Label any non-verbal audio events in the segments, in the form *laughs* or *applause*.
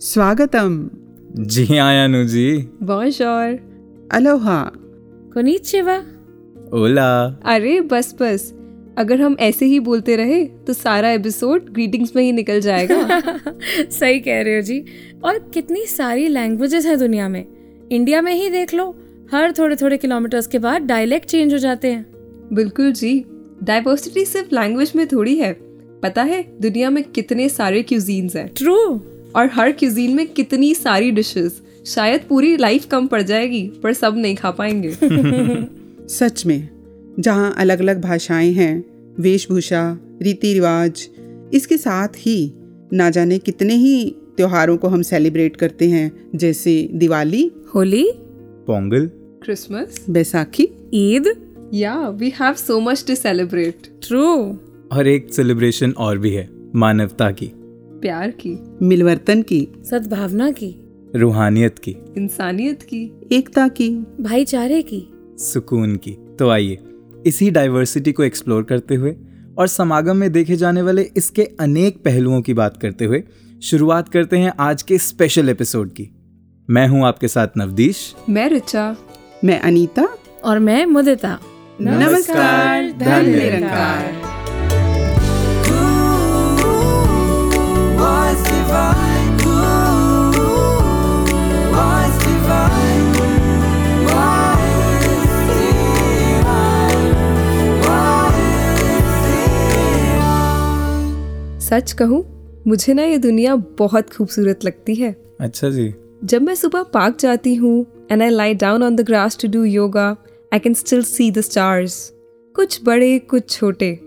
स्वागतम। जी हाँ यानु जी। Bonjour. अलोहा। Konnichiwa. ओला। अरे बस बस। अगर हम ऐसे ही बोलते रहे तो सारा एपिसोड ग्रीटिंग्स में ही निकल जाएगा। *laughs* सही कह रहे हो जी। और कितनी सारी लैंग्वेजेस है दुनिया में। इंडिया में ही देख लो हर थोड़े थोड़े किलोमीटर्स के बाद डायलेक्ट चेंज हो जाते हैं। बिल्कुल जी। डाइवर्सिटी सिर्फ़ लैंग्वेज में थोड़ी है। पता है दुनिया में कितने सारे क्यूजीन्स हैं। ट्रू और हर क्यूजीन में कितनी सारी डिशेस शायद पूरी लाइफ कम पड़ जाएगी पर सब नहीं खा पाएँगे। *laughs* सच में जहाँ अलग अलग भाषाएँ हैं वेशभूषा रीति रिवाज इसके साथ ही ना जाने कितने ही त्योहारों को हम सेलिब्रेट करते हैं जैसे दिवाली होली पोंगल क्रिसमस बैसाखी। ईद। या we have so much to celebrate true और एक सेलिब्रेशन और भी है मानवता की। प्यार की मिलवर्तन की सद्भावना की रूहानियत की इंसानियत की एकता की भाईचारे की। सुकून की। तो आइए इसी डाइवर्सिटी को एक्सप्लोर करते हुए और समागम में देखे जाने वाले इसके अनेक पहलुओं की बात करते हुए शुरुआत करते हैं आज के स्पेशल एपिसोड की। मैं हूँ आपके साथ नवदीश। मैं रिचा मैं अनीता। और मैं मुदिता। नमस्कार धन निरंकार सच कहूँ मुझे ना ये दुनिया बहुत खूबसूरत लगती है। अच्छा जी। जब मैं सुबह पार्क जाती हूँ and I lie down on the grass to do yoga I can still see the stars कुछ बड़े कुछ छोटे।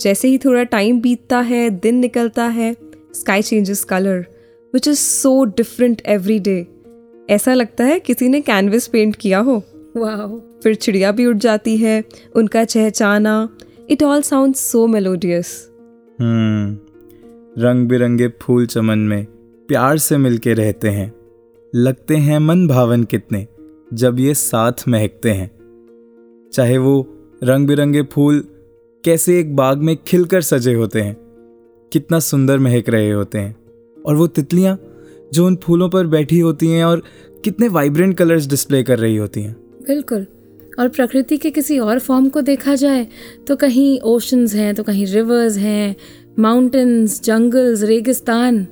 जैसे ही थोड़ा टाइम बीतता है दिन निकलता है sky changes colour which is so different every day ऐसा लगता है किसी ने कैनवस पेंट किया हो। वाओ फिर चिड़िया भी उड़ जाती है उनका चहचाना। It all sound so melodious hmm. रंग बिरंगे फूल चमन में प्यार से मिलके रहते हैं। लगते हैं मन भावन कितने, जब ये साथ महकते हैं। चाहे वो रंग बिरंगे फूल कैसे एक बाग में खिलकर सजे होते हैं, कितना सुंदर महक रहे होते हैं, और वो तितलियाँ जो उन फूलों पर बैठी होती हैं और कितने वाइब्रेंट कलर्स डिस्प्ले कर रही होती हैं। बिल्कुल, और प्रकृति के किसी और फॉर्म को देखा जाए तो कहीं ओशंस हैं तो कहीं रिवर्स हैं माउंटेन्स जंगल्स रेगिस्तान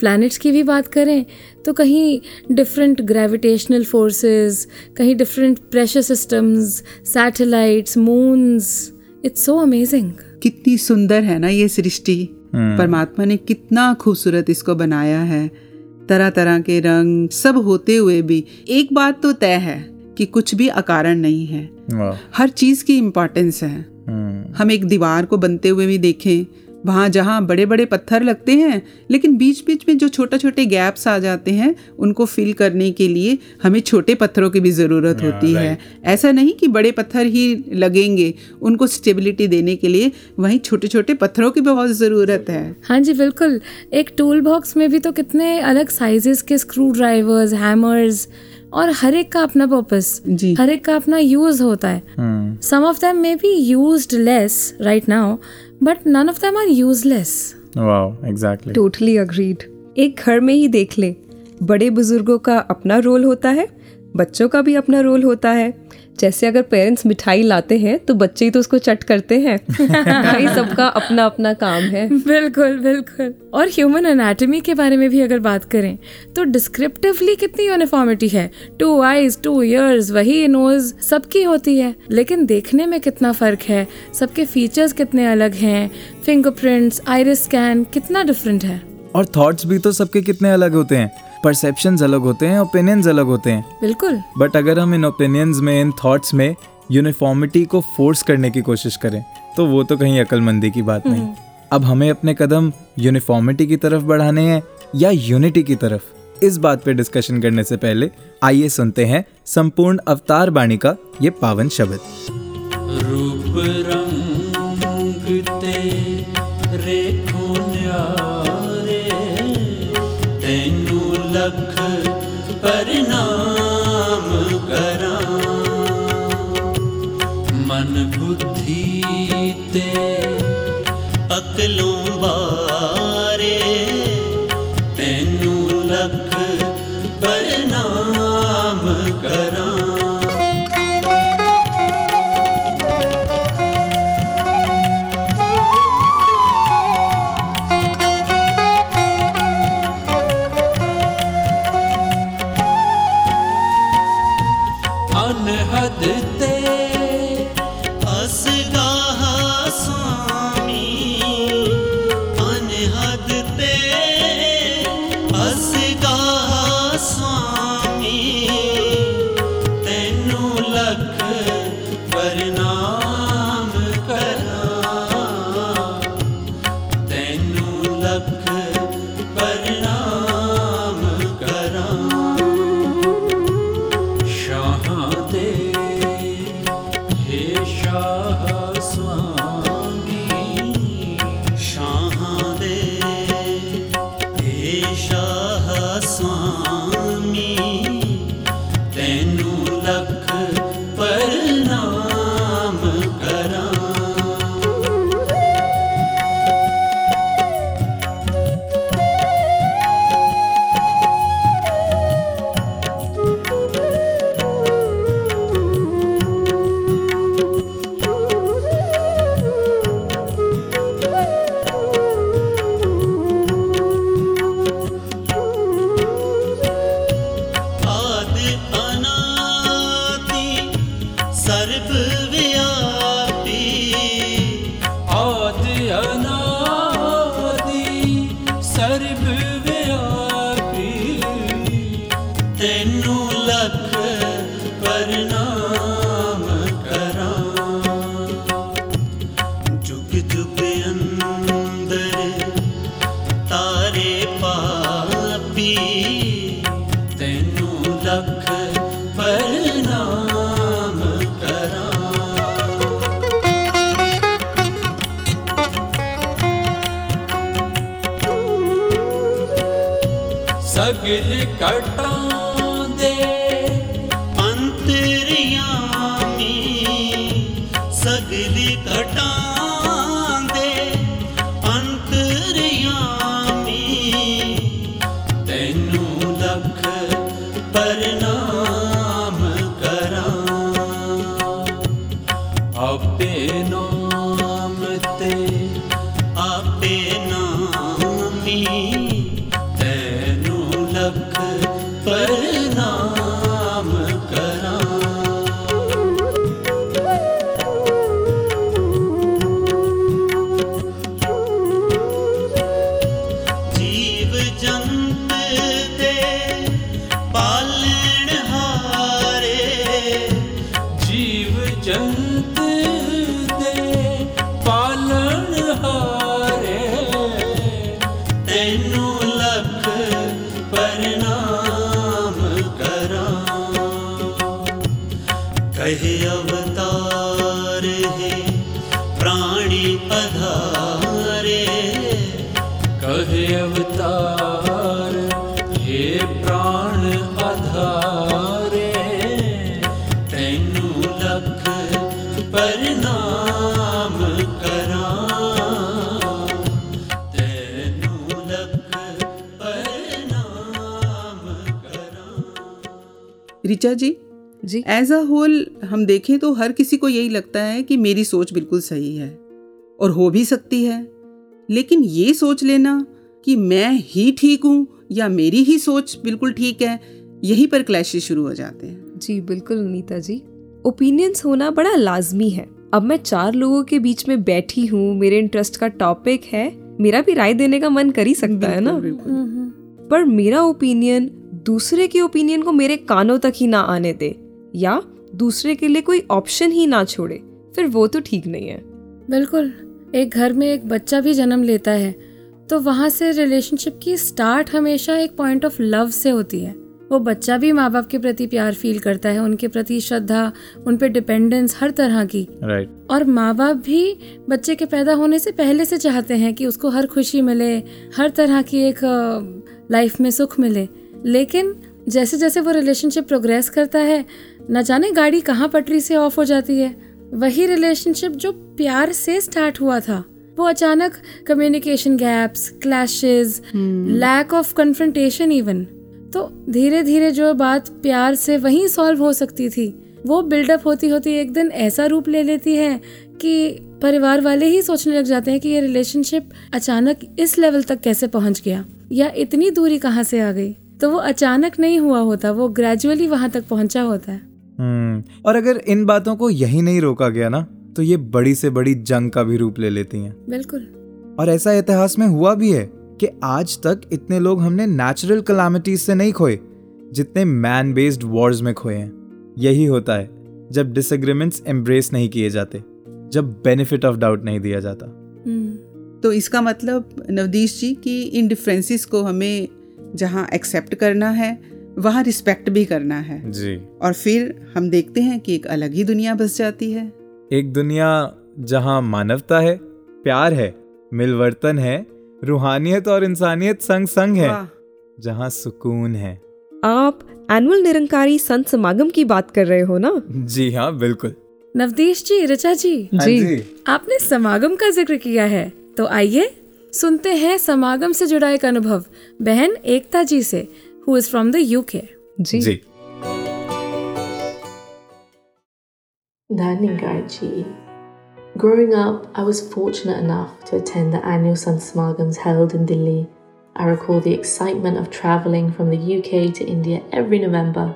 प्लैनेट्स की भी बात करें तो कहीं डिफरेंट ग्रेविटेशनल फोर्सेस कहीं different pressure systems satellites moons it's so amazing कितनी सुंदर है ना ये सृष्टि। परमात्मा ने कितना खूबसूरत इसको बनाया है। तरह तरह के रंग सब होते हुए भी। एक बात तो तय है कि कुछ भी अकारण नहीं है। हर चीज़ की इम्पोर्टेंस है। हम्म, हम एक दीवार को बनते हुए भी देखें वहाँ जहाँ बड़े बड़े पत्थर लगते हैं लेकिन बीच बीच में जो छोटे छोटे गैप्स आ जाते हैं उनको फिल करने के लिए हमें छोटे पत्थरों की भी ज़रूरत होती है। ऐसा नहीं कि बड़े पत्थर ही लगेंगे उनको स्टेबिलिटी देने के लिए वहीं छोटे छोटे पत्थरों की बहुत ज़रूरत है। हाँ जी बिल्कुल। एक टूल बॉक्स में भी तो कितने अलग साइजेस के स्क्रू ड्राइवर्स हैमर्स और हर एक का अपना पर्पस जी। हर एक का अपना यूज़ होता है। हम्म, some of them may be used less right now but none of them are useless wow exactly totally agreed एक घर में ही देख ले। बड़े बुज़ुर्गों का अपना रोल होता है बच्चों का भी अपना रोल होता है। जैसे अगर पेरेंट्स मिठाई लाते हैं तो बच्चे ही तो उसको चट करते हैं। भाई, सबका अपना अपना काम है। बिल्कुल बिल्कुल। और ह्यूमन एनाटॉमी के बारे में भी अगर बात करें तो डिस्क्रिप्टिवली कितनी यूनिफॉर्मिटी है। टू आईज टू ईयर्स वही नोज़ सबकी होती है। लेकिन देखने में कितना फ़र्क है? सबके फीचर्स कितने अलग हैं? फिंगरप्रिंट्स आइरिस स्कैन कितना डिफरेंट है? और थॉट्स भी तो सबके कितने अलग होते हैं। परसेप्शन अलग होते हैं ओपिनियंस अलग होते हैं। बिल्कुल। बट अगर हम इन ओपिनियंस में इन थॉट्स में यूनिफॉर्मिटी को फोर्स करने की कोशिश करें तो वो तो कहीं अक्लमंदी की बात नहीं। अब हमें अपने कदम यूनिफॉर्मिटी की तरफ़ बढ़ाने हैं या यूनिटी की तरफ़? इस बात पे डिस्कशन करने से पहले आइए सुनते हैं संपूर्ण अवतार बाणी का ये पावन शब्द। रूप रंग तेरे को लख परिणाम करा। मन बुद्धि ते अकलों बारे கிளி கட்டம் ऋचा जी जी। एज अ होल हम देखें तो हर किसी को यही लगता है कि मेरी सोच बिल्कुल सही है और हो भी सकती है। लेकिन ये सोच लेना कि मैं ही ठीक हूँ या मेरी ही सोच बिल्कुल ठीक है यहीं पर क्लैशेस शुरू हो जाते हैं। जी बिल्कुल नीता जी। ओपिनियंस होना बड़ा लाजमी है। अब मैं चार लोगों के बीच में बैठी हूँ मेरे इंटरेस्ट का टॉपिक है मेरा भी राय देने का मन कर ही सकता है ना। पर मेरा ओपिनियन दूसरे के ओपिनियन को मेरे कानों तक ही ना आने दे या दूसरे के लिए कोई ऑप्शन ही ना छोड़े फिर वो तो ठीक नहीं है। बिल्कुल एक घर में एक बच्चा भी जन्म लेता है तो वहाँ से रिलेशनशिप की स्टार्ट हमेशा एक पॉइंट ऑफ़ लव से होती है। वो बच्चा भी माँ बाप के प्रति प्यार फील करता है उनके प्रति श्रद्धा उन पर डिपेंडेंस हर तरह की। राइट और माँ बाप भी बच्चे के पैदा होने से पहले से चाहते हैं कि उसको हर खुशी मिले हर तरह की एक लाइफ में सुख मिले। लेकिन जैसे जैसे वो रिलेशनशिप प्रोग्रेस करता है न जाने गाड़ी कहाँ पटरी से ऑफ़ हो जाती है। वही रिलेशनशिप जो प्यार से स्टार्ट हुआ था। वो अचानक communication gaps clashes lack of confrontation even तो धीरे धीरे जो बात प्यार से वहीं सॉल्व हो सकती थी वो बिल्डअप होती होती एक दिन ऐसा रूप ले लेती है कि परिवार वाले ही सोचने लग जाते हैं कि ये रिलेशनशिप अचानक इस लेवल तक कैसे पहुँच गया या इतनी दूरी कहाँ से आ गई। तो वो अचानक नहीं हुआ होता वो ग्रेजुअली वहाँ तक पहुँचा होता है। हम्म और अगर इन बातों को यही नहीं रोका गया ना तो ये बड़ी से बड़ी जंग का भी रूप ले लेती हैं। बिल्कुल। और ऐसा इतिहास में हुआ भी है कि आज तक इतने लोग हमने नेचुरल कलामिटीज से नहीं खोए जितने मैन बेस्ड वॉर्स में खोए हैं। यही होता है जब डिसएग्रीमेंट्स एम्ब्रेस नहीं किए जाते जब बेनिफिट ऑफ़ डाउट नहीं दिया जाता। हम्म, तो इसका मतलब नवदीश जी कि इन डिफरेंसेस को हमें जहाँ एक्सेप्ट करना है वहाँ रिस्पेक्ट भी करना है। जी। और फिर हम देखते हैं कि एक अलग ही दुनिया बस जाती है। एक दुनिया जहाँ मानवता है प्यार है मिलवर्तन है रूहानियत और इंसानियत संग संग है जहाँ सुकून है। आप एनुअल निरंकारी संत समागम की बात कर रहे हो ना? जी हाँ बिल्कुल। नवदेश जी ऋचा जी। हाँ जी। आपने समागम का ज़िक्र किया है तो आइए सुनते हैं समागम से जुड़ा एक अनुभव बहन एकता जी से who is from the UK ji ji Naningarji. Growing up, I was fortunate enough to attend the annual Sant Smargams held in Delhi. I recall the excitement of travelling from the UK to India every November,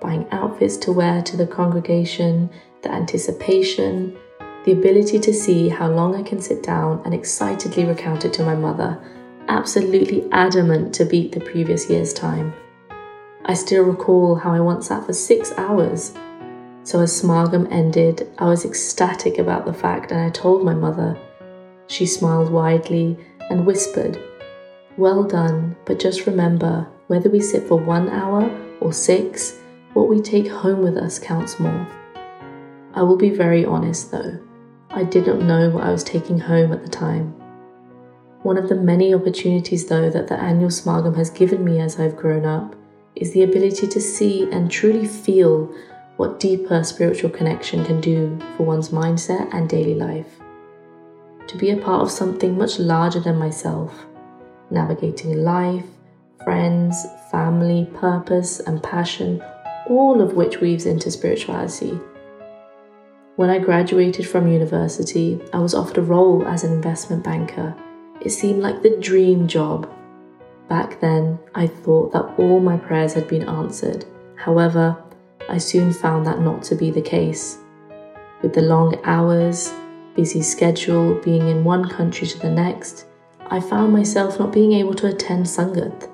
buying outfits to wear to the congregation, the anticipation, the ability to see how long I can sit down and excitedly recount it to my mother, absolutely adamant to beat the previous year's time. I still recall how I once sat for six hours so as Smargam ended, I was ecstatic about the fact and I told my mother. She smiled widely and whispered, Well done, but just remember whether we sit for one hour or six, what we take home with us counts more. I will be very honest though, I did not know what I was taking home at the time. One of the many opportunities, though, that the annual Smargam has given me as I've grown up is the ability to see and truly feel what deeper spiritual connection can do for one's mindset and daily life. To be a part of something much larger than myself, navigating life, friends, family, purpose, and passion, all of which weaves into spirituality. When I graduated from university, I was offered a role as an investment banker. It seemed like the dream job. Back then, I thought that all my prayers had been answered. However, I soon found that not to be the case. With the long hours, busy schedule, being in one country to the next, I found myself not being able to attend Sangat.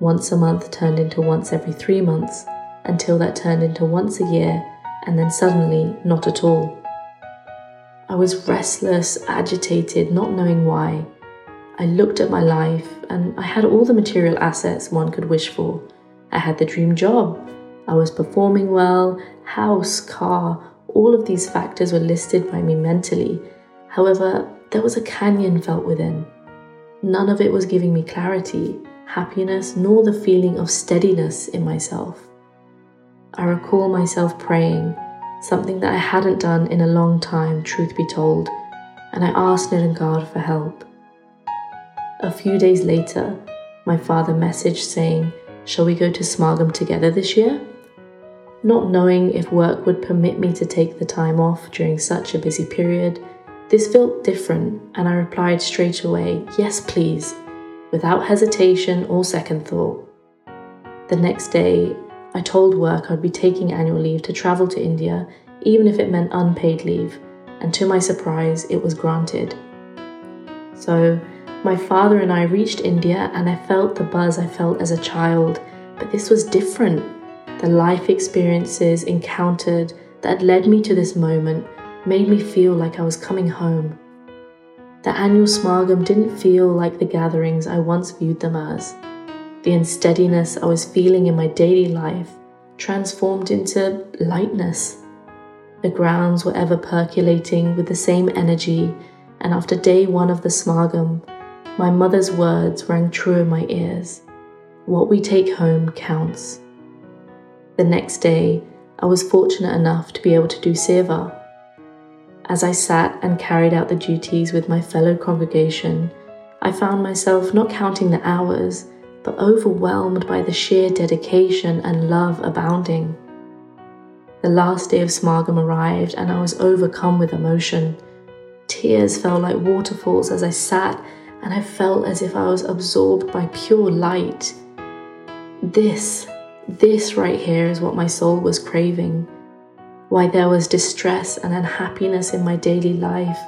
Once a month turned into once every three months, until that turned into once a year, and then suddenly not at all. I was restless, agitated, not knowing why. I looked at my life and I had all the material assets one could wish for. I had the dream job. I was performing well, house, car, all of these factors were listed by me mentally. However, there was a canyon felt within. None of it was giving me clarity, happiness, nor the feeling of steadiness in myself. I recall myself praying, something that I hadn't done in a long time, truth be told, and I asked Nirangad for help. A few days later, my father messaged saying, Shall we go to Smargam together this year? Not knowing if work would permit me to take the time off during such a busy period, this felt different, and I replied straight away, Yes, please, without hesitation or second thought. The next day, I told work I'd be taking annual leave to travel to India, even if it meant unpaid leave, and to my surprise, it was granted. So, my father and I reached India, and I felt the buzz I felt as a child, but this was different. The life experiences encountered that led me to this moment made me feel like I was coming home. The annual Smargam didn't feel like the gatherings I once viewed them as. The unsteadiness I was feeling in my daily life transformed into lightness. The grounds were ever percolating with the same energy, and after day one of the Smargam, my mother's words rang true in my ears. What we take home counts. The next day, I was fortunate enough to be able to do Seva. As I sat and carried out the duties with my fellow congregation, I found myself not counting the hours, but overwhelmed by the sheer dedication and love abounding. The last day of Smargam arrived, and I was overcome with emotion. Tears fell like waterfalls as I sat, and I felt as if I was absorbed by pure light. This, this right here is what my soul was craving. Why there was distress and unhappiness in my daily life,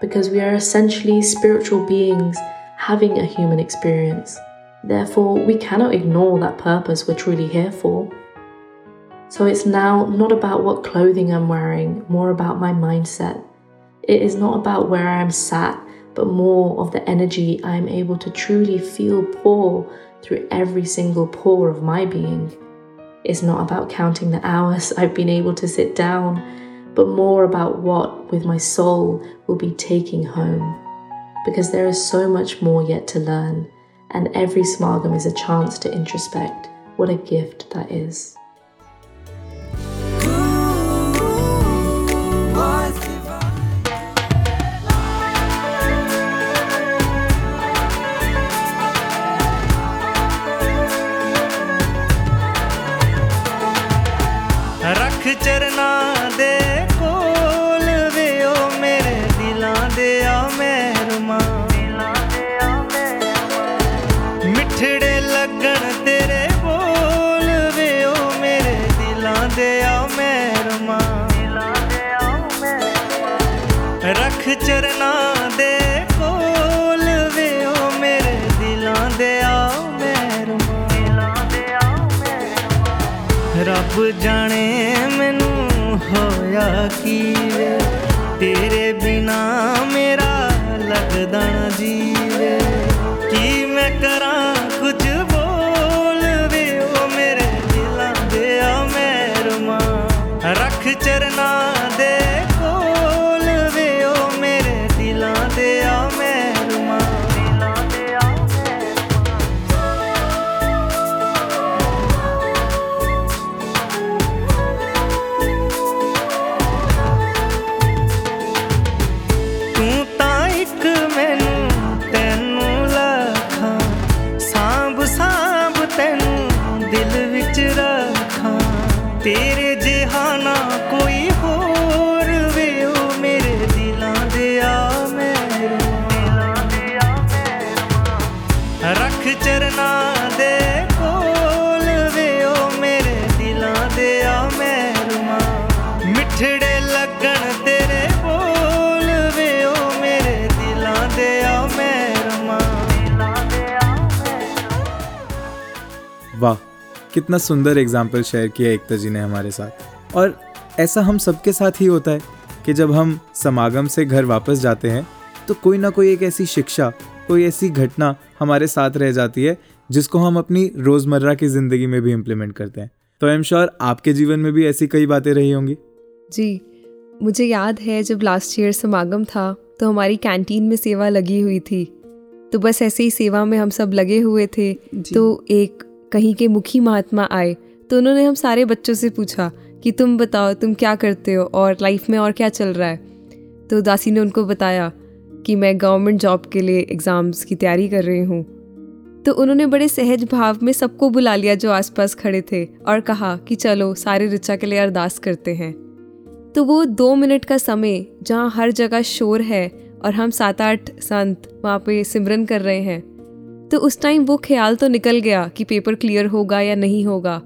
because we are essentially spiritual beings having a human experience. Therefore, we cannot ignore that purpose we're truly here for. So it's now not about what clothing I'm wearing, more about my mindset. It is not about where I am sat, but more of the energy I am able to truly feel pour through every single pore of my being. It's not about counting the hours *laughs* I've been able to sit down, but more about what, with my soul, will be taking home. Because there is so much more yet to learn, and every smargam is a chance to introspect. What a gift that is. कितना सुंदर example share किया एकता जी ने हमारे साथ। और ऐसा हम सबके साथ ही होता है कि जब हम समागम से घर वापस जाते हैं तो कोई ना कोई एक ऐसी शिक्षा कोई ऐसी घटना हमारे साथ रह जाती है जिसको हम अपनी रोज़मर्रा की ज़िंदगी में भी इम्प्लीमेंट करते हैं। तो आई एम श्योर आपके जीवन में भी ऐसी कई बातें रही होंगी। जी मुझे याद है जब लास्ट ईयर समागम था तो हमारी कैंटीन में सेवा लगी हुई थी। तो बस ऐसे ही सेवा में हम सब लगे हुए थे। तो एक कहीं के मुखी महात्मा आए तो उन्होंने हम सारे बच्चों से पूछा कि तुम बताओ, तुम क्या करते हो और लाइफ में और क्या चल रहा है? तो दासी ने उनको बताया कि मैं गवर्नमेंट जॉब के लिए एग्ज़ाम्स की तैयारी कर रही हूँ। तो उन्होंने बड़े सहज भाव में सबको बुला लिया जो आसपास खड़े थे और कहा कि चलो, सारे ऋचा के लिए अरदास करते हैं। तो वो दो मिनट का समय जहाँ हर जगह शोर है और हम सात आठ संत वहाँ पे सिमरन कर रहे हैं तो उस टाइम वो ख्याल तो निकल गया कि पेपर क्लियर होगा या नहीं होगा,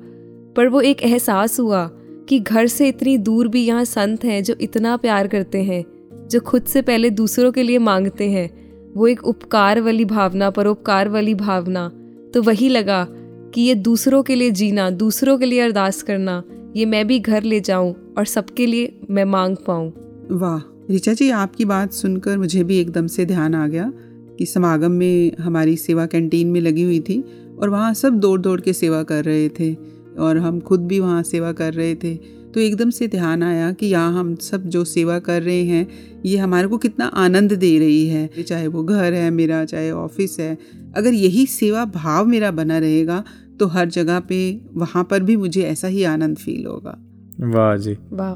पर वो एक एहसास हुआ कि घर से इतनी दूर भी यहाँ संत हैं जो इतना प्यार करते हैं, जो खुद से पहले दूसरों के लिए मांगते हैं। वो एक उपकार वाली भावना, परोपकार वाली भावना। तो वही लगा कि ये दूसरों के लिए जीना, दूसरों के लिए अरदास करना, ये मैं भी घर ले जाऊँ और सबके लिए मैं मांग पाऊँ। वाह, ऋचा जी, आपकी बात सुनकर मुझे भी एकदम से ध्यान आ गया। कि समागम में हमारी सेवा कैंटीन में लगी हुई थी और वहाँ सब दौड़ दौड़ के सेवा कर रहे थे और हम खुद भी वहाँ सेवा कर रहे थे। तो एकदम से ध्यान आया कि यहाँ हम सब जो सेवा कर रहे हैं ये हमारे को कितना आनंद दे रही है। चाहे वो घर है मेरा चाहे ऑफ़िस है अगर यही सेवा भाव मेरा बना रहेगा तो हर जगह पे वहाँ पर भी मुझे ऐसा ही आनंद फील होगा। वाह जी। वाह।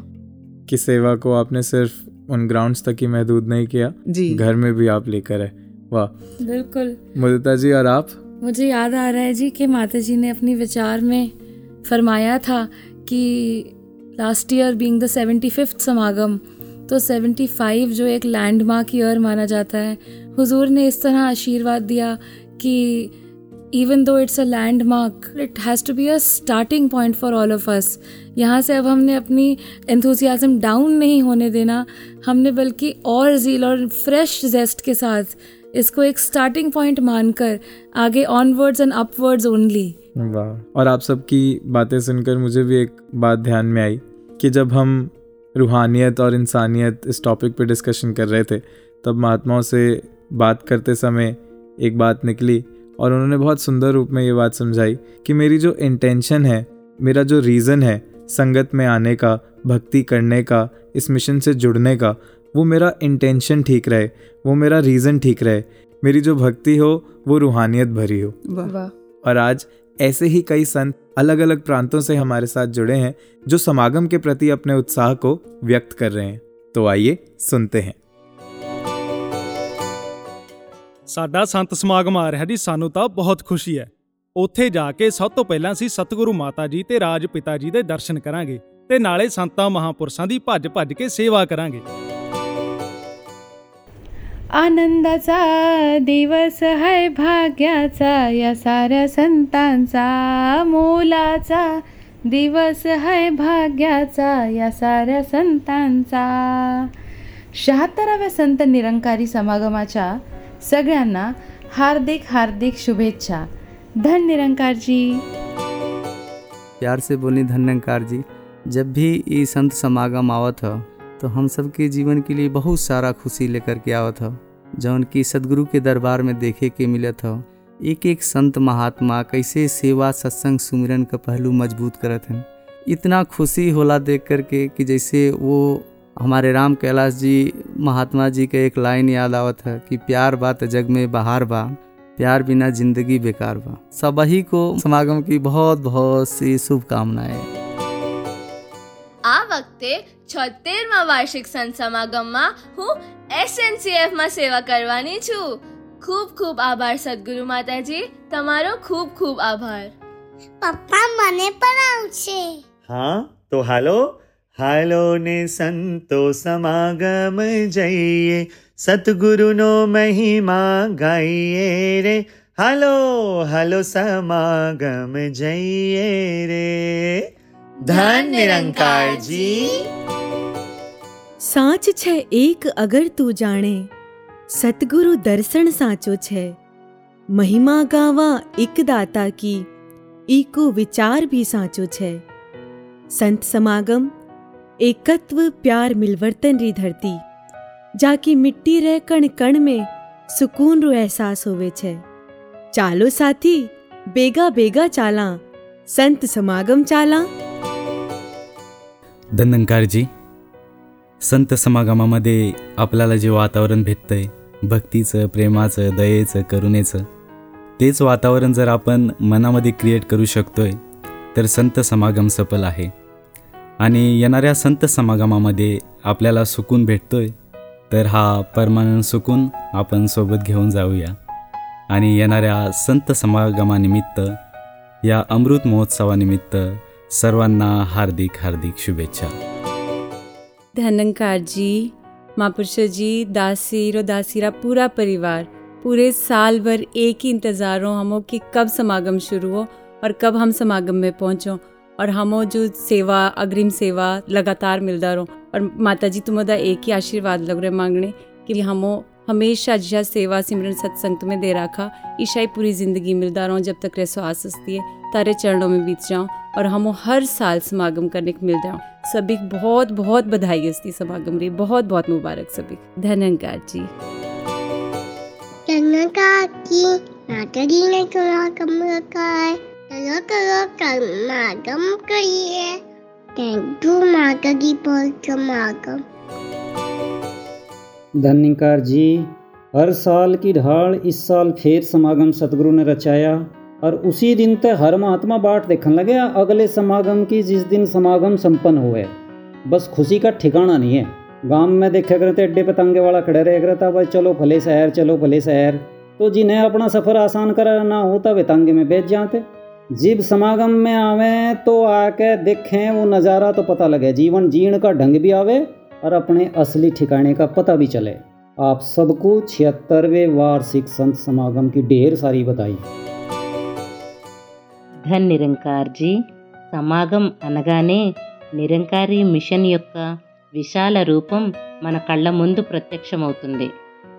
कि सेवा को आपने सिर्फ़ उन ग्राउंड्स तक ही महदूद नहीं किया जी। घर में भी आप लेकर आए। वाह। बिल्कुल। मुदिता जी और आप? मुझे याद आ रहा है जी कि माता जी ने अपनी विचार में फरमाया था कि last year being the seventy fifth समागम तो सेवेंटी फाइव जो एक लैंडमार्क ईयर माना जाता है हुजूर ने इस तरह आशीर्वाद दिया कि even though it's a landmark it has to be a starting point for all of us यहाँ से अब हमने अपनी एंथुजियाज़म डाउन नहीं होने देना हमने बल्कि और जील और फ्रेश जेस्ट के साथ इसको एक स्टार्टिंग पॉइंट मानकर आगे ऑनवर्ड्स एंड अपवर्ड्स ओनली वाह। और आप सबकी बातें सुनकर मुझे भी एक बात ध्यान में आई कि जब हम रूहानियत और इंसानियत इस टॉपिक पे डिस्कशन कर रहे थे, तब महात्माओं से बात करते समय एक बात निकली और उन्होंने बहुत सुंदर रूप में ये बात समझाई कि मेरी जो इंटेंशन है, मेरा जो रीज़न है संगत में आने का, भक्ति करने का, इस मिशन से जुड़ने का वो मेरा इंटेंशन ठीक रहे वो मेरा रीज़न ठीक रहे मेरी जो भक्ति हो वो रूहानियत भरी हो वाह वाह और आज ऐसे ही कई संत अलग अलग प्रांतों से हमारे साथ जुड़े हैं जो समागम के प्रति अपने उत्साह को व्यक्त कर रहे हैं तो आइए सुनते हैं ਸਾਡਾ ਸੰਤ ਸਮਾਗਮ ਆ ਰਿਹਾ ਜੀ ਸਾਨੂੰ ਤਾਂ ਬਹੁਤ ਖੁਸ਼ੀ ਹੈ ਉੱਥੇ ਜਾ ਕੇ ਸਭ ਤੋਂ ਪਹਿਲਾਂ ਅਸੀਂ ਸਤਿਗੁਰੂ ਮਾਤਾ ਜੀ ਤੇ ਰਾਜ ਪਿਤਾ ਜੀ ਦੇ ਦਰਸ਼ਨ ਕਰਾਂਗੇ ਤੇ ਨਾਲੇ ਸੰਤਾਂ ਮਹਾਪੁਰਸ਼ਾਂ ਦੀ ਭੱਜ ਭੱਜ ਕੇ ਸੇਵਾ ਕਰਾਂਗੇ आनंदाचा दिवस है भाग्याचा या साऱ्या संतांचा मोलाचा दिवस है भाग्याचा या साऱ्या संतांचा. शहात्तराव्या संत निरंकारी समागमाच्या सगळ्यांना हार्दिक हार्दिक शुभेच्छा. धन निरंकारजी. प्यार से बोली धन्यकार जी जब भी ये संत समागम आवत हो तो हम सबके जीवन के लिए बहुत सारा खुशी लेकर के आवत ह। जौन की सदगुरु के दरबार में देखे के मिलत ह। एक एक संत महात्मा कैसे सेवा, सत्संग, सुमिरन का पहलू मज़बूत करत हैं इतना खुशी होला देख कर के कि जैसे वो हमारे राम कैलाश जी, महात्मा जी का एक लाइन याद आवत है कि प्यार बा त जग में बहार बा, प्यार बिना ज़िंदगी बेकार बा। सबही को समागम की बहुत बहुत सी शुभकामनाएँ। આ વખતે છોતેરમાં વાર્ષિક સંત સમાગમમાં હું એસએનસીએફમાં સેવા કરવાની છું. ખૂબ ખૂબ આભાર સદગુરુ માતાજી. તમારો ખૂબ ખૂબ આભાર. પપ્પા મને પણ આવશે. હા તો હાલો. હાલો ને સંતો સમાગમ જઈએ. સતગુરુનો મહિમા ગાઈએ રે. હાલો હાલો સમાગમ જઈએ રે. ધન નિરંકારજી સાચ છે એક અગર તું જાણે સતગુરુ દર્શન સાચો છે મહિમા ગાવા એક દાતા કી ઈકો વિચાર भी સાચો છે સંત સમાગમ एकत्व प्यार मिलवर्तन री धरती जाकी मिट्टी रे कण कण में सुकून रो एहसास होवे छे चालो साथी बेगा बेगा चाला संत समागम चाला धनंकारजी संत समागमामध्ये आपल्याला जे वातावरण भेटतंय भक्तीचं प्रेमाचं दयेचं करुणेचं तेच वातावरण जर आपण मनामध्ये क्रिएट करू शकतोय तर संत समागम सफल आहे. आणि येणाऱ्या संत समागमामध्ये आपल्याला सुकून भेटतोय तर हा परमानंद सुकून आपण सोबत घेऊन जाऊया. आणि येणाऱ्या संत समागमानिमित्त या अमृत महोत्सवानिमित्त सर्वांना हार्दिक हार्दिक शुभेच्छा. धनंकार जी महापुरुष जी दासी रो दासीरा पूरा परिवार, पूरे साल भर एक ही इंतज़ार हो हमो कि कब समागम शुरू हो और कब हम समागम में पहुँचो और हमो जो सेवा, अग्रिम सेवा लगातार मिलता रहो। और माता जी तुम्हारा एक ही आशीर्वाद लग रहे मांगने कि हमो हमेशा जिया सेवा, सिमरन, सत्संग तुम्हें दे रखा ईशाई पूरी ज़िंदगी मिलता रहो जब तक रे श्वास हस्ती है। तारे चरणों में बीत जाऊँ और हम हर साल समागम करने को मिल जाऊँ। सभी बहुत बहुत बधाई हस्ती समागम रही बहुत बहुत मुबारक सभी को। धन्यकार जी। Kamagam. धन्यकार जी। हर साल की ढाल इस साल फिर समागम सतगुरु ने रचाया। और उसी दिन ते हर महात्मा बाट देखने लगे अगले समागम की जिस दिन समागम संपन्न हुए, बस खुशी का ठिकाना नहीं है। गाँव में देखे करते अड्डे पतंगे वाला खड़े रह करता भाई चलो भले शहर, चलो भले शहर तो जिन्हें अपना सफ़र आसान कराना होता वे तंगे में बेच जाते जीव समागम में आवे तो आके देखें, वो नज़ारा तो पता लगे, जीवन जीण का ढंग भी आवे और अपने असली ठिकाने का पता भी चले। आप सबको छिहत्तरवें वार्षिक संत समागम की ढेर सारी बधाई। ధన్ నిరంకార్జీ. సమాగం అనగానే నిరంకారి మిషన్ యొక్క విశాల రూపం మన కళ్ళ ముందు ప్రత్యక్షమవుతుంది.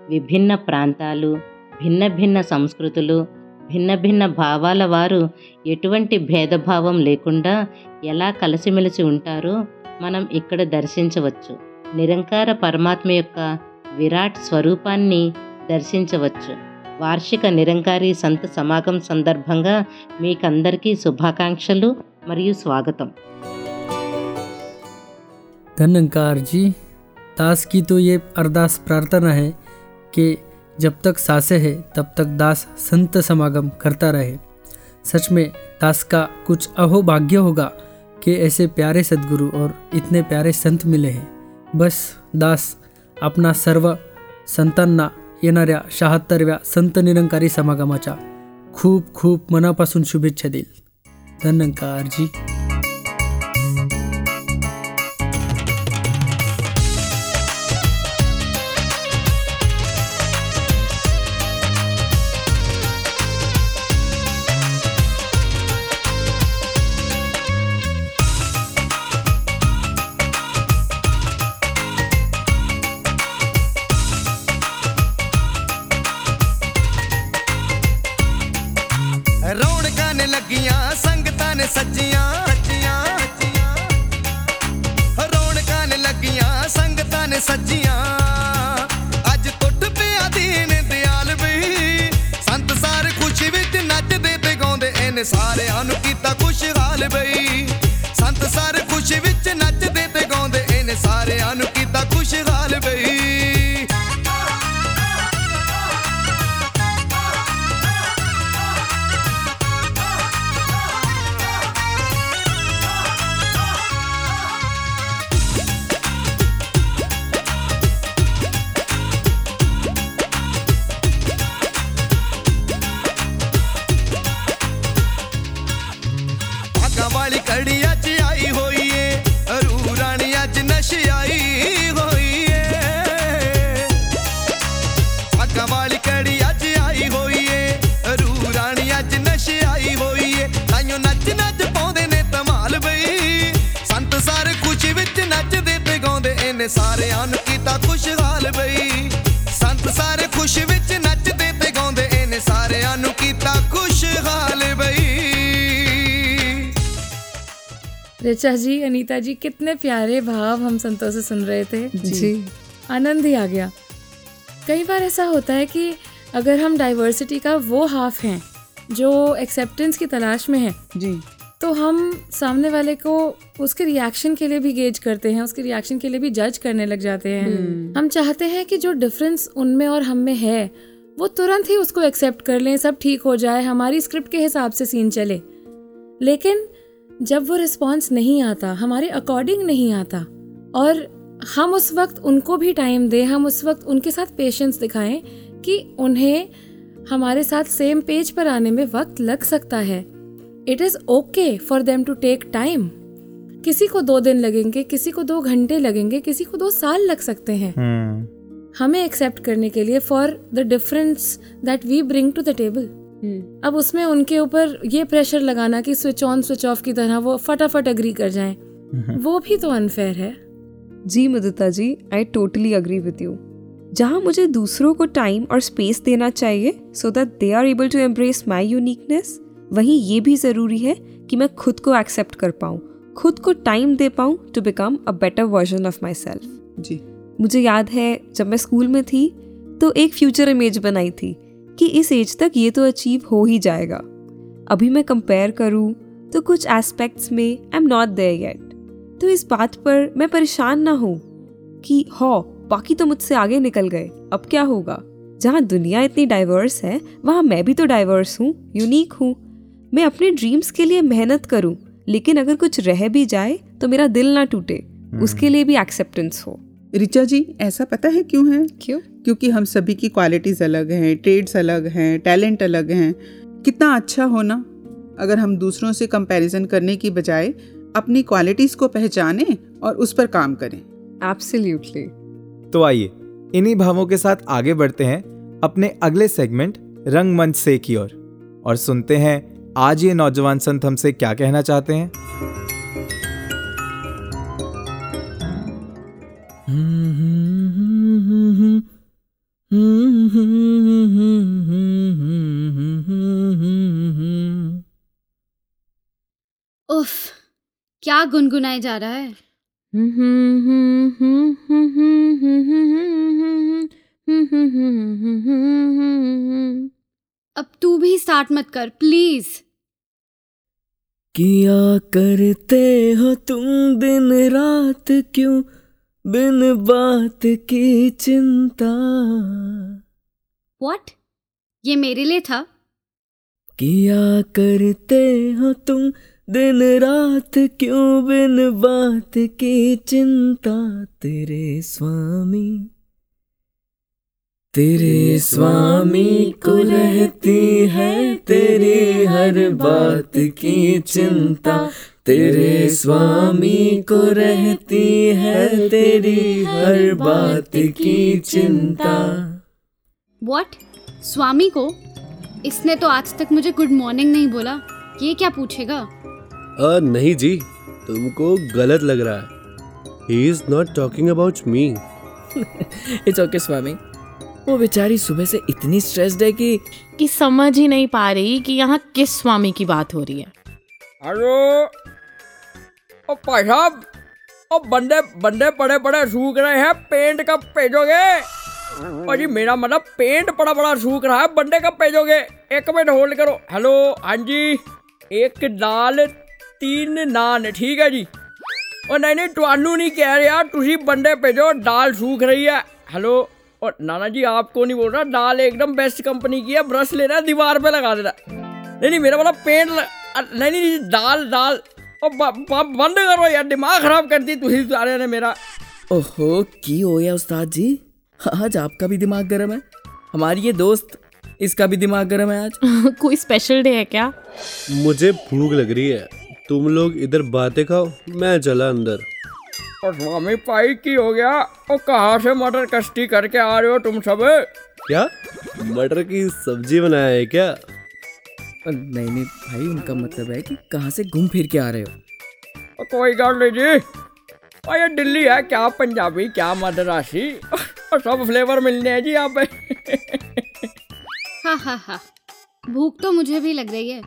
విభిన్న ప్రాంతాలు భిన్న భిన్న సంస్కృతులు భిన్న భిన్న భావాల వారు ఎటువంటి భేదభావం లేకుండా ఎలా కలిసిమెలిసి ఉంటారో మనం ఇక్కడ దర్శించవచ్చు. నిరంకార పరమాత్మ యొక్క విరాట్ స్వరూపాన్ని దర్శించవచ్చు. వార్షిక నిరంకారి సంత సమాగం సందర్భంగా మీకందరికీ శుభాకాంక్షలు మరియు స్వాగతం धनंकार जी दास की तो ये अरदास प्रार्थना है कि जब तक सांसें है तब तक दास संत समागम करता रहे सच में दास का कुछ अहोभाग्य होगा कि ऐसे प्यारे सदगुरु और इतने प्यारे संत मिले हैं बस दास अपना सर्व संतांना येणाऱ्या शहात्तरव्या संत निरंकारी समागमाच्या खूप खूप मनापासून शुभेच्छा देईल. धनंकार ਗਾਉਂਦੇ ਇਹਨੇ ਸਾਰਿਆਂ ਨੂੰ ਕੀਤਾ ਖੁਸ਼ਹਾਲ ਬਈ। ਸੰਤ ਸਾਰੇ ਖੁਸ਼ੀ ਵਿੱਚ ਨੱਚਦੇ ਤੇ ਗਾਉਂਦੇ, ਇਹਨੇ ਸਾਰਿਆਂ ਨੂੰ ਕੀਤਾ ਖੁਸ਼ਹਾਲ ਬਈ। ਗਾਉਂਦੇ ਇਹਨੇ ਸਾਰਿਆਂ ਨੂੰ ਕੀਤਾ ਖੁਸ਼ਹਾਲ ਬਈ ਸੰਤ ਸਾਰੇ ਖੁਸ਼ੀ ਵਿੱਚ ਨੱਚਦੇ ਤੇ ਗਾਉਂਦੇ ਇਹਨੇ ਸਾਰਿਆਂ ਨੂੰ ਕੀਤਾ ਖੁਸ਼ਹਾਲ ਬਈ ऋचा जी अनीता जी कितने प्यारे भाव हम संतों से सुन रहे थे जी। आनंद ही आ गया कई बार ऐसा होता है कि अगर हम डाइवर्सिटी का वो हाफ हैं जो एक्सेप्टेंस की तलाश में है जी तो हम सामने वाले को उसके रिएक्शन के लिए भी गेज करते हैं उसके रिएक्शन के लिए भी जज करने लग जाते हैं। हम्म। हम चाहते हैं कि जो डिफरेंस उनमें और हम में है वो तुरंत ही उसको एक्सेप्ट कर लें सब ठीक हो जाए हमारी स्क्रिप्ट के हिसाब से सीन चले। लेकिन जब वो रिस्पॉन्स नहीं आता हमारे अकॉर्डिंग नहीं आता और हम उस वक्त उनको भी टाइम दें हम उस वक्त उनके साथ पेशेंस दिखाएँ कि उन्हें हमारे साथ सेम पेज पर आने में वक्त लग सकता है। It is okay for them to take time किसी को दो दिन लगेंगे किसी को दो घंटे लगेंगे किसी को दो साल लग सकते हैं। hmm. हमें एक्सेप्ट करने के लिए for the difference that we bring to the table अब उसमें उनके ऊपर ये प्रेशर लगाना कि स्विच ऑन स्विच ऑफ़ की तरह वो फटाफट अग्री कर जाएँ। वो भी तो अनफेयर है। जी Madhuta ji I totally agree with you जहाँ मुझे दूसरों को टाइम और स्पेस देना चाहिए so that they are able to embrace my uniqueness वहीं ये भी ज़रूरी है कि मैं खुद को एक्सेप्ट कर पाऊँ खुद को टाइम दे पाऊँ to become a better version of myself जी। मुझे याद है जब मैं स्कूल में थी तो एक फ्यूचर इमेज बनाई थी कि इस एज तक ये तो अचीव हो ही जाएगा। अभी मैं कंपेयर करूँ तो कुछ एस्पेक्ट्स में I am not there yet तो इस बात पर मैं परेशान ना हूँ कि हो बाकी तो मुझसे आगे निकल गए अब क्या होगा? जहाँ दुनिया इतनी डाइवर्स है वहाँ मैं भी तो डाइवर्स हूँ यूनिक हूँ। मैं अपने ड्रीम्स के लिए मेहनत करूँ लेकिन अगर कुछ रह भी जाए तो मेरा दिल ना टूटे। उसके लिए भी एक्सेप्टेंस हो। रिचा जी ऐसा पता है क्यों है? क्यों? क्योंकि हम सभी की क्वालिटीज़ अलग हैं ट्रेड्स अलग हैं टैलेंट अलग हैं। कितना अच्छा होना अगर हम दूसरों से कंपैरिजन करने की बजाय अपनी क्वालिटीज़ को पहचानें और उस पर काम करें। एब्सोल्युटली तो आइए इन्हीं भावों के साथ आगे बढ़ते हैं। अपने अगले सेगमेंट रंगमंच से की ओर। और, और सुनते हैं आज ये नौजवान संत हमसे क्या कहना चाहते हैं? उफ क्या गुनगुनाया जा रहा है? *laughs* अब तू भी स्टार्ट मत कर प्लीज़। किया करते हो तुम दिन रात क्यों बिन बात की चिंता? वॉट ये मेरे लिए था? किया करते हो तुम दिन रात क्यों बिन बात की चिंता? तेरे स्वामी तेरे स्वामी को रहती है तेरी हर बात की चिंता। तेरे स्वामी को रहती है तेरी हर बात की चिंता। व्हाट स्वामी को? इसने तो आज तक मुझे गुड मॉर्निंग नहीं बोला। ये क्या पूछेगा? आ, नहीं जी तुमको गलत लग रहा है। He is not talking about me it's okay Swami. वो बेचारी सुबह से इतनी स्ट्रेस्ड है कि कि समझ ही नहीं पा रही कि यहाँ किस स्वामी की बात हो रही है। अरे ओ भाई साहब ओ बंदे बंदे बड़े बड़े सूख रहे हैं पेंट कब भेजोगे? भाजी मेरा मतलब पेंट बड़ा बड़ा सूख रहा है बंदे कब भेजोगे? एक मिनट होल्ड करो। हेलो हाँ जी एक दाल तीन नान ठीक है जी। और नहीं नहीं तुहानू नहीं कह रहा तुम बंदे भेजो दाल सूख रही है। हेलो और नाना जी आपको नहीं बोल रहा दाल एकदम बेस्ट कंपनी की है ब्रश लेना है दीवार पे लगा देना नहीं नहीं मेरा वाला पेंट ल... नहीं नहीं दाल दाल। और बंद करो यार दिमाग खराब कर दी तुम सारे ने मेरा। ओहो की हो गया उस्ताद जी? आज आपका भी दिमाग गर्म है? हमारी ये दोस्त इसका भी दिमाग गर्म है आज? *laughs* कोई स्पेशल डे है क्या? मुझे भूख लग रही है। तुम लोग इधर बातें खाओ मैं चला अंदर। और स्वामी पाई की हो गया। और कहाँ से मटर कश्ती करके आ रहे हो तुम सब? क्या? मटर की सब्ज़ी बनाया है क्या? नहीं नहीं भाई उनका मतलब है कि कहाँ से घूम फिर के आ रहे हो? कोई गल नहीं जी। और ये दिल्ली है क्या पंजाबी क्या मदरासी? और सब फ्लेवर मिलने हैं जी यहाँ पे। हाँ हाँ हाँ। भूख तो मुझे भी लग रही है।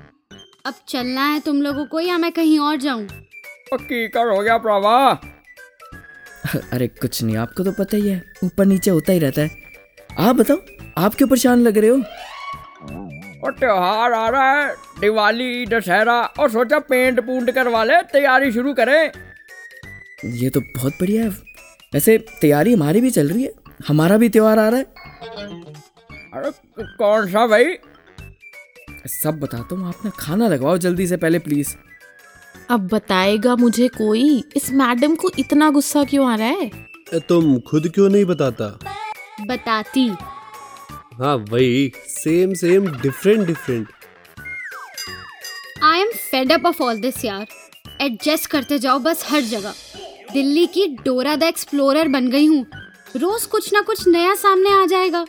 अब चलना है तुम लोगों को या मैं कहीं और जाऊँ? की कर हो गया प्रभा *laughs* अरे कुछ नहीं आपको तो पता ही है ऊपर नीचे होता ही रहता है। आप बताओ आप क्यों परेशान लग रहे हो? और त्योहार आ रहा है दिवाली दशहरा और सोचा पेंट पूंट करवा ले तैयारी शुरू करें। ये तो बहुत बढ़िया है। वैसे तैयारी हमारी भी चल रही है हमारा भी त्योहार आ रहा है। अरे कौन सा भाई? सब बताता हूँ आप ना खाना लगवाओ जल्दी से पहले प्लीज़ अब बताएगा मुझे कोई इस मैडम को इतना गुस्सा क्यों आ रहा है? तुम खुद क्यों नहीं बताता? बताती। हाँ वही same same different different I am fed up of all this यार। एडजस्ट करते जाओ बस हर जगह। दिल्ली की डोरा द एक्सप्लोरर बन गई हूँ। रोज कुछ ना कुछ नया सामने आ जाएगा।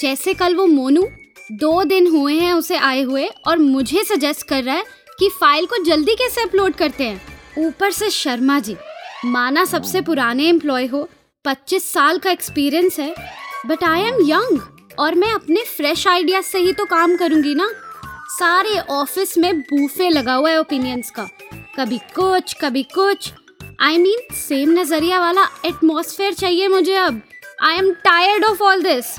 जैसे कल वो मोनू दो दिन हुए हैं उसे आए हुए और मुझे सजेस्ट कर रहा है कि फ़ाइल को जल्दी कैसे अपलोड करते हैं? ऊपर से शर्मा जी, माना सबसे पुराने एम्प्लॉय हो 25 साल का एक्सपीरियंस है बट आई एम यंग और मैं अपने फ्रेश आइडिया से ही तो काम करूँगी ना? सारे ऑफ़िस में बूफे लगा हुआ है ओपिनियंस का। कभी कुछ कभी कुछ। आई मीन सेम नज़रिया वाला एटमॉस्फेयर चाहिए मुझे अब। I am tired of all this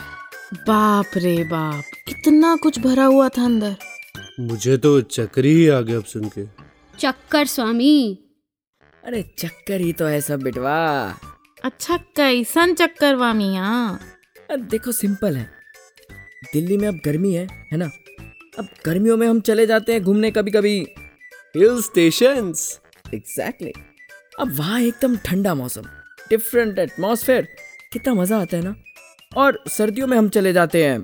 बाप रे बाप इतना कुछ भरा हुआ था अंदर। मुझे तो चक्कर ही आ गया अब सुन के। चक्कर स्वामी। अरे चक्कर ही तो है सब बिटवा। अच्छा कैसन चक्कर वा मियाँ देखो सिंपल है। दिल्ली में अब गर्मी है है ना? अब गर्मियों में हम चले जाते हैं घूमने कभी कभी हिल स्टेशंस एग्जैक्टली अब वहाँ एकदम ठंडा मौसम डिफरेंट एटमॉस्फेयर कितना मज़ा आता है ना? और सर्दियों में हम चले जाते हैं।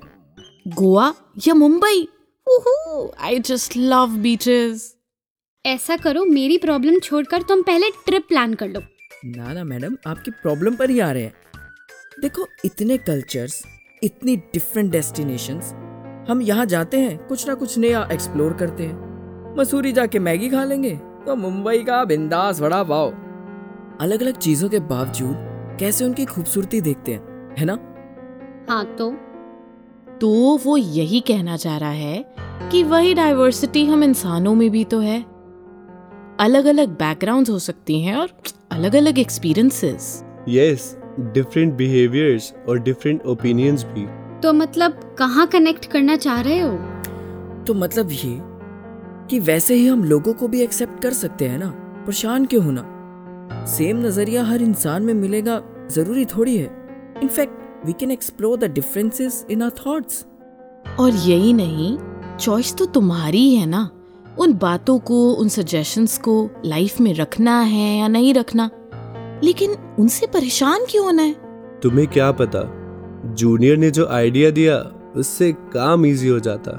गोवा या Mumbai? I just love beaches ऐसा करो मेरी प्रॉब्लम छोड़कर तुम पहले ट्रिप प्लान कर लो। ना ना मैडम आपकी प्रॉब्लम पर ही आ रहे हैं। देखो इतने कल्चर्स इतनी डिफरेंट डेस्टिनेशंस हम यहाँ जाते हैं कुछ ना कुछ नया एक्सप्लोर करते हैं। मसूरी जाके मैगी खा लेंगे तो मुंबई का बिंदास वड़ा पाव। अलग अलग चीज़ों के बावजूद कैसे उनकी खूबसूरती देखते हैं है ना? हाँ तो? तो वो यही कहना चाह रहा है कि वही डाइवर्सिटी हम इंसानों में भी तो है। अलग अलग बैकग्राउंड्स हो सकती हैं और अलग अलग एक्सपीरियंसेस यस डिफरेंट बिहेवियर्स और डिफरेंट ओपिनियंस भी। तो मतलब कहाँ कनेक्ट करना चाह रहे हो? तो मतलब ये कि वैसे ही हम लोगों को भी एक्सेप्ट कर सकते हैं ना? परेशान क्यों होना? सेम नज़रिया हर इंसान में मिलेगा ज़रूरी थोड़ी है। In fact we can explore the differences in our thoughts और यही नहीं चॉइस तो तुम्हारी है ना। उन बातों को उन सजेशंस को लाइफ में रखना है या नहीं रखना। लेकिन उनसे परेशान क्यों होना है? तुम्हें क्या पता? जूनियर ने जो आइडिया दिया उससे काम इजी हो जाता।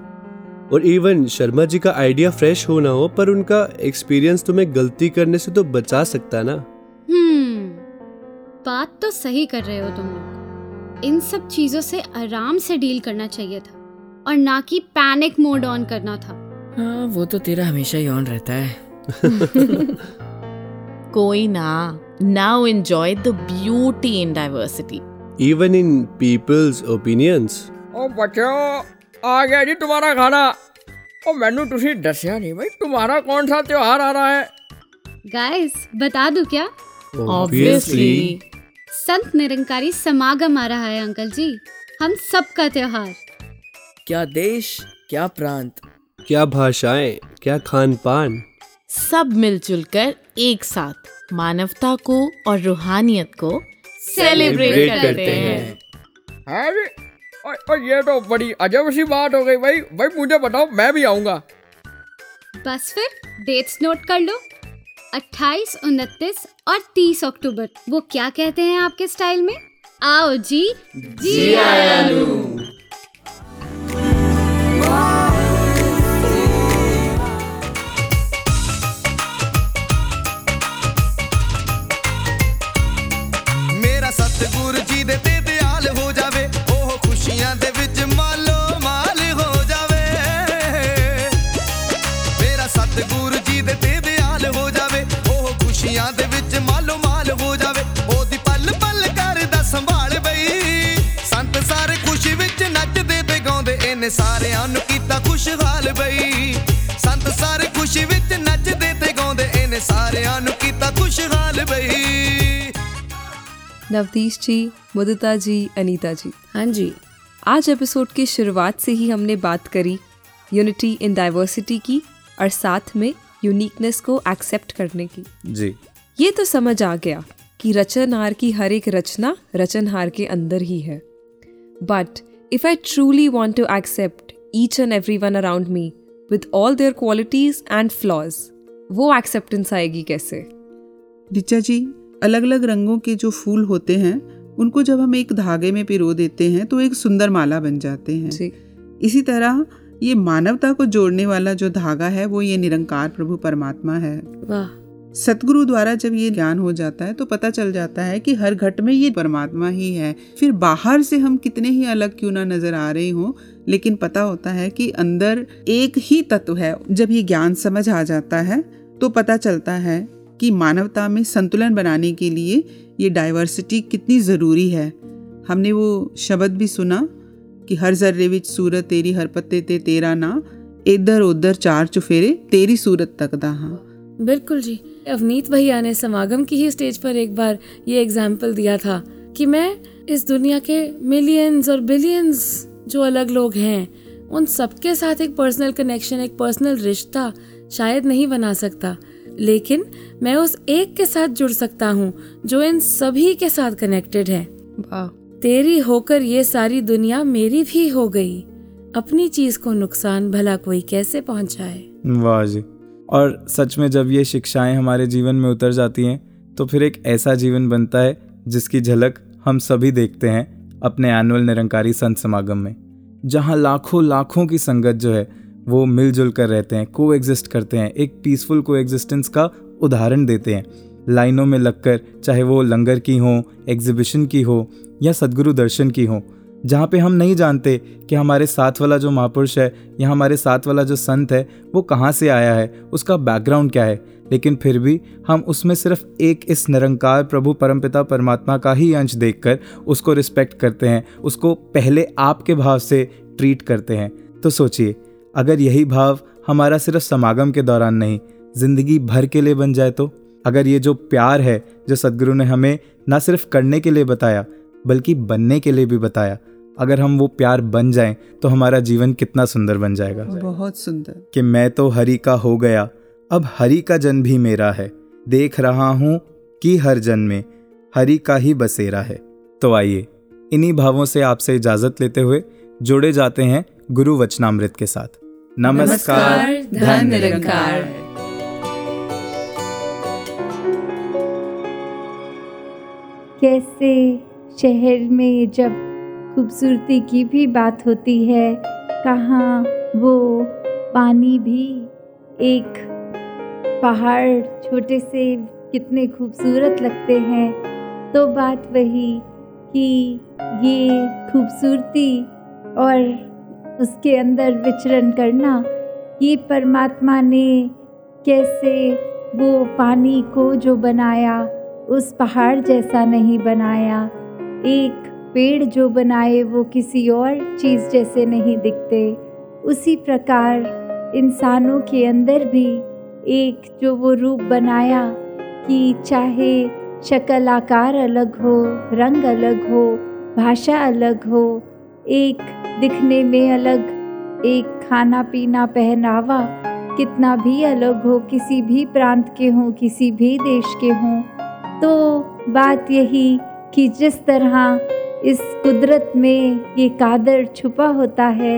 और इवन शर्मा जी का आइडिया फ्रेश हो ना हो पर उनका एक्सपीरियंस तुम्हें गलती करने से तो बचा सकता ना। हम्म बात तो सही कर रहे हो तुम लोग। इन सब चीज़ों से आराम से डील करना चाहिए था और ना कि पैनिक मोड ऑन करना था। हाँ वो तो तेरा हमेशा ही ऑन रहता है। *laughs* कोई ना now enjoy the beauty in diversity even in people's opinions ओ बच्चों आ गया जी तुम्हारा खाना। ओ मैनू तुसी दसिया नहीं भाई तुम्हारा कौन सा त्योहार आ रहा है? गाइस बता दूँ क्या? ऑब्वियसली संत निरंकारी समागम आ रहा है अंकल जी। हम सबका त्योहार। क्या देश क्या प्रांत। क्या भाषाएँ क्या खान पान सब मिलजुल कर एक साथ मानवता को और रूहानियत को सेलिब्रेट करते हैं। अरे और, और ये तो बड़ी अजब सी बात हो गई भाई। भाई मुझे बताओ मैं भी आऊँगा। बस फिर डेट्स नोट कर लो। 28, 29 और 30 अक्टूबर। वो क्या कहते हैं आपके स्टाइल में? आओ जी। जी ਮੇਰਾ ਗਾਉਂਦੇ ਇਹਨੇ ਸਾਰਿਆਂ ਨੂੰ ਕੀਤਾ ਖੁਸ਼ਹਾਲ ਬਈ ਸੰਤ ਸਾਰੇ ਖੁਸ਼ੀ ਵਿੱਚ ਨੱਚਦੇ ਤੇ ਗਾਉਂਦੇ ਇਹਨੇ ਸਾਰਿਆਂ ਨੂੰ ਕੀਤਾ ਖੁਸ਼ਹਾਲ ਬਈ नवदीश जी मुदिता जी अनीता जी हाँ जी आज एपिसोड की शुरुआत से ही हमने बात करी यूनिटी इन डाइवर्सिटी की और साथ में यूनिकनेस को एक्सेप्ट करने की जी ये तो समझ आ गया कि रचनहार की हर एक रचना रचनहार के अंदर ही है but I truly want to accept each and every one around me with all their qualities and flaws वो एक्सेप्टेंस आएगी कैसे? ऋचा जी अलग अलग रंगों के जो फूल होते हैं उनको जब हम एक धागे में पिरो देते हैं तो एक सुंदर माला बन जाते हैं। इसी तरह ये मानवता को जोड़ने वाला जो धागा है वो ये निरंकार प्रभु परमात्मा है। वाह। सतगुरु द्वारा जब ये ज्ञान हो जाता है तो पता चल जाता है कि हर घट में ये परमात्मा ही है। फिर बाहर से हम कितने ही अलग क्यों ना नज़र आ रहे हों, लेकिन पता होता है कि अंदर एक ही तत्व है। जब ये ज्ञान समझ आ जाता है तो पता चलता है कि मानवता में संतुलन बनाने के लिए ये डाइवर्सिटी कितनी ज़रूरी है। हमने वो शब्द भी सुना कि हर जर्रे विच सूरत तेरी हर पत्ते ते तेरा ना इधर उधर चार चुफेरे तेरी सूरत तक दा हाँ बिल्कुल जी। अवनीत भैया ने समागम की ही स्टेज पर एक बार ये एग्ज़ाम्पल दिया था कि मैं इस दुनिया के मिलियंस और बिलियंस जो अलग लोग हैं उन सबके साथ एक पर्सनल कनेक्शन एक पर्सनल रिश्ता शायद नहीं बना सकता। लेकिन मैं उस एक के साथ जुड़ सकता हूँ जो इन सभी के साथ कनेक्टेड है। तेरी होकर ये सारी दुनिया मेरी भी हो गई। अपनी चीज़ को नुकसान भला कोई कैसे पहुँचाए? वाह जी। और सच में जब ये शिक्षाएँ हमारे जीवन में उतर जाती हैं तो फिर एक ऐसा जीवन बनता है, जिसकी झलक हम सभी देखते हैं अपने एनुअल निरंकारी संत समागम में, जहाँ लाखों लाखों की संगत जो है, वो मिलजुल कर रहते हैं को एग्जिस्ट करते हैं, एक पीसफुल को एग्जिस्टेंस का उदाहरण देते हैं। लाइनों में लगकर, चाहे वो लंगर की हो एग्जीबिशन की हो, या सदगुरु दर्शन की हो जहाँ पे हम नहीं जानते कि हमारे साथ वाला जो महापुरुष है या हमारे साथ वाला जो संत है, वो कहाँ से आया है, उसका बैकग्राउंड क्या है। लेकिन फिर भी हम उसमें सिर्फ़ एक इस निरंकार प्रभु परमपिता परमात्मा का ही अंश देखकर उसको रिस्पेक्ट करते हैं, उसको पहले आपके भाव से ट्रीट करते हैं। तो सोचिए, अगर यही भाव हमारा सिर्फ़ समागम के दौरान नहीं, ज़िंदगी भर के लिए बन जाए तो? अगर ये जो प्यार है, जो सदगुरु ने हमें ना सिर्फ़ करने के लिए बताया, बल्कि बनने के लिए भी बताया अगर हम वो प्यार बन जाएँ तो हमारा जीवन कितना सुंदर बन जाएगा। बहुत सुंदर। कि मैं तो हरि का हो गया अब हरि का जन भी मेरा है। देख रहा हूँ कि हर जन में हरि का ही बसेरा है। तो आइए इन्हीं भावों से आपसे इजाज़त लेते हुए जुड़े जाते हैं गुरु वचनामृत के साथ। नमस्कार, धन निरंकार। कैसे शहर में जब खूबसूरती की भी बात होती है। कहाँ वो पानी भी? एक पहाड़ छोटे से कितने खूबसूरत लगते हैं। तो बात वही कि ये खूबसूरती और उसके अंदर विचरण करना, ये परमात्मा ने कैसे वो पानी को जो बनाया, उस पहाड़ जैसा नहीं बनाया। एक पेड़ जो बनाए वो किसी और चीज़ जैसे नहीं दिखते। उसी प्रकार इंसानों के अंदर भी एक जो वो रूप बनाया कि चाहे शक्ल आकार अलग हो, रंग अलग हो, भाषा अलग हो, एक दिखने में अलग, एक खाना पीना पहनावा कितना भी अलग हो, किसी भी प्रांत के हों, किसी भी देश के हों तो बात यही कि जिस तरह इस कुदरत में ये कादर छुपा होता है,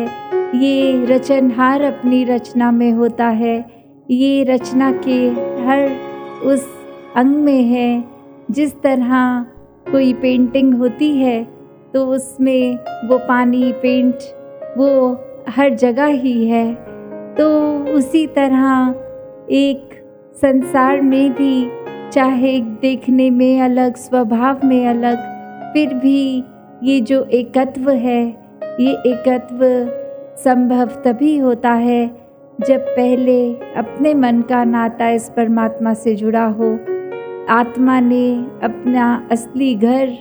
ये रचनहार अपनी रचना में होता है, ये रचना के हर उस अंग में है। जिस तरह कोई पेंटिंग होती है तो उसमें वो पानी पेंट वो हर जगह ही है। तो उसी तरह एक संसार में भी, चाहे देखने में अलग, स्वभाव में अलग, फिर भी ये जो एकत्व है, ये एकत्व संभव तभी होता है जब पहले अपने मन का नाता इस परमात्मा से जुड़ा हो। आत्मा ने अपना असली घर,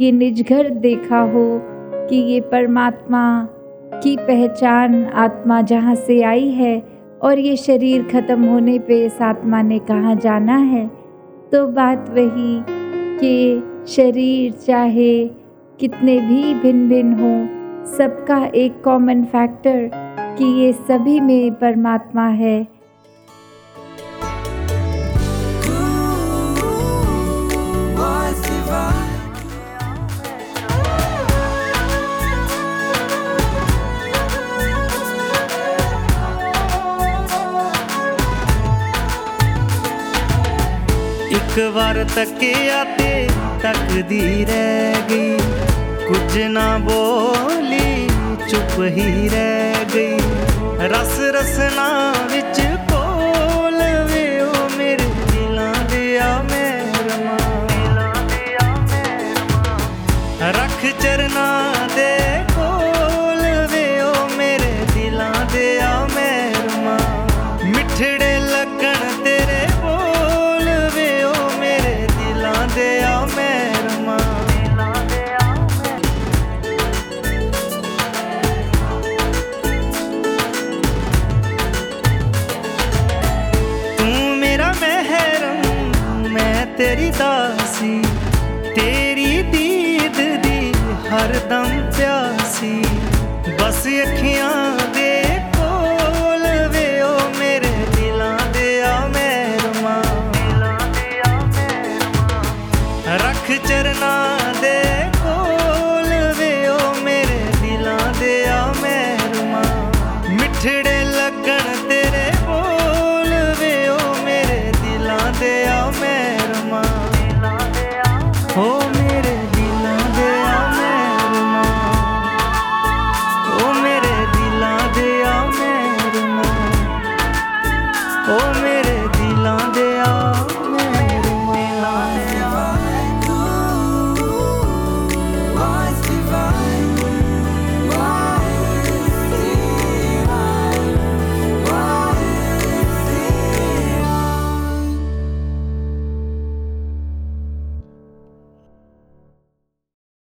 ये निज घर देखा हो कि ये परमात्मा की पहचान आत्मा जहाँ से आई है और ये शरीर ख़त्म होने पे इस आत्मा ने कहाँ जाना है। तो बात वही कि शरीर चाहे कितने भी भिन्न भिन्न हो सबका एक कॉमन फैक्टर कि ये सभी में परमात्मा है ਇੱਕ ਵਾਰ ਤੱਕਿਆ ਤੇ ਤੱਕਦੀ ਰਹਿ ਗਈ ਕੁਝ ਨਾ ਬੋਲੀ, ਚੁੱਪ ਹੀ ਰਹਿ ਗਈ। ਰਸ ਰਸਨਾ ਵਿੱਚ ਕੋਲ ਵੇ ਉਹ ਮੇਰੇ ਦਿਲਾਂ ਦੇ ਆ ਮਹਿਰਮਾ। ਰੱਖ ਚਰਨਾ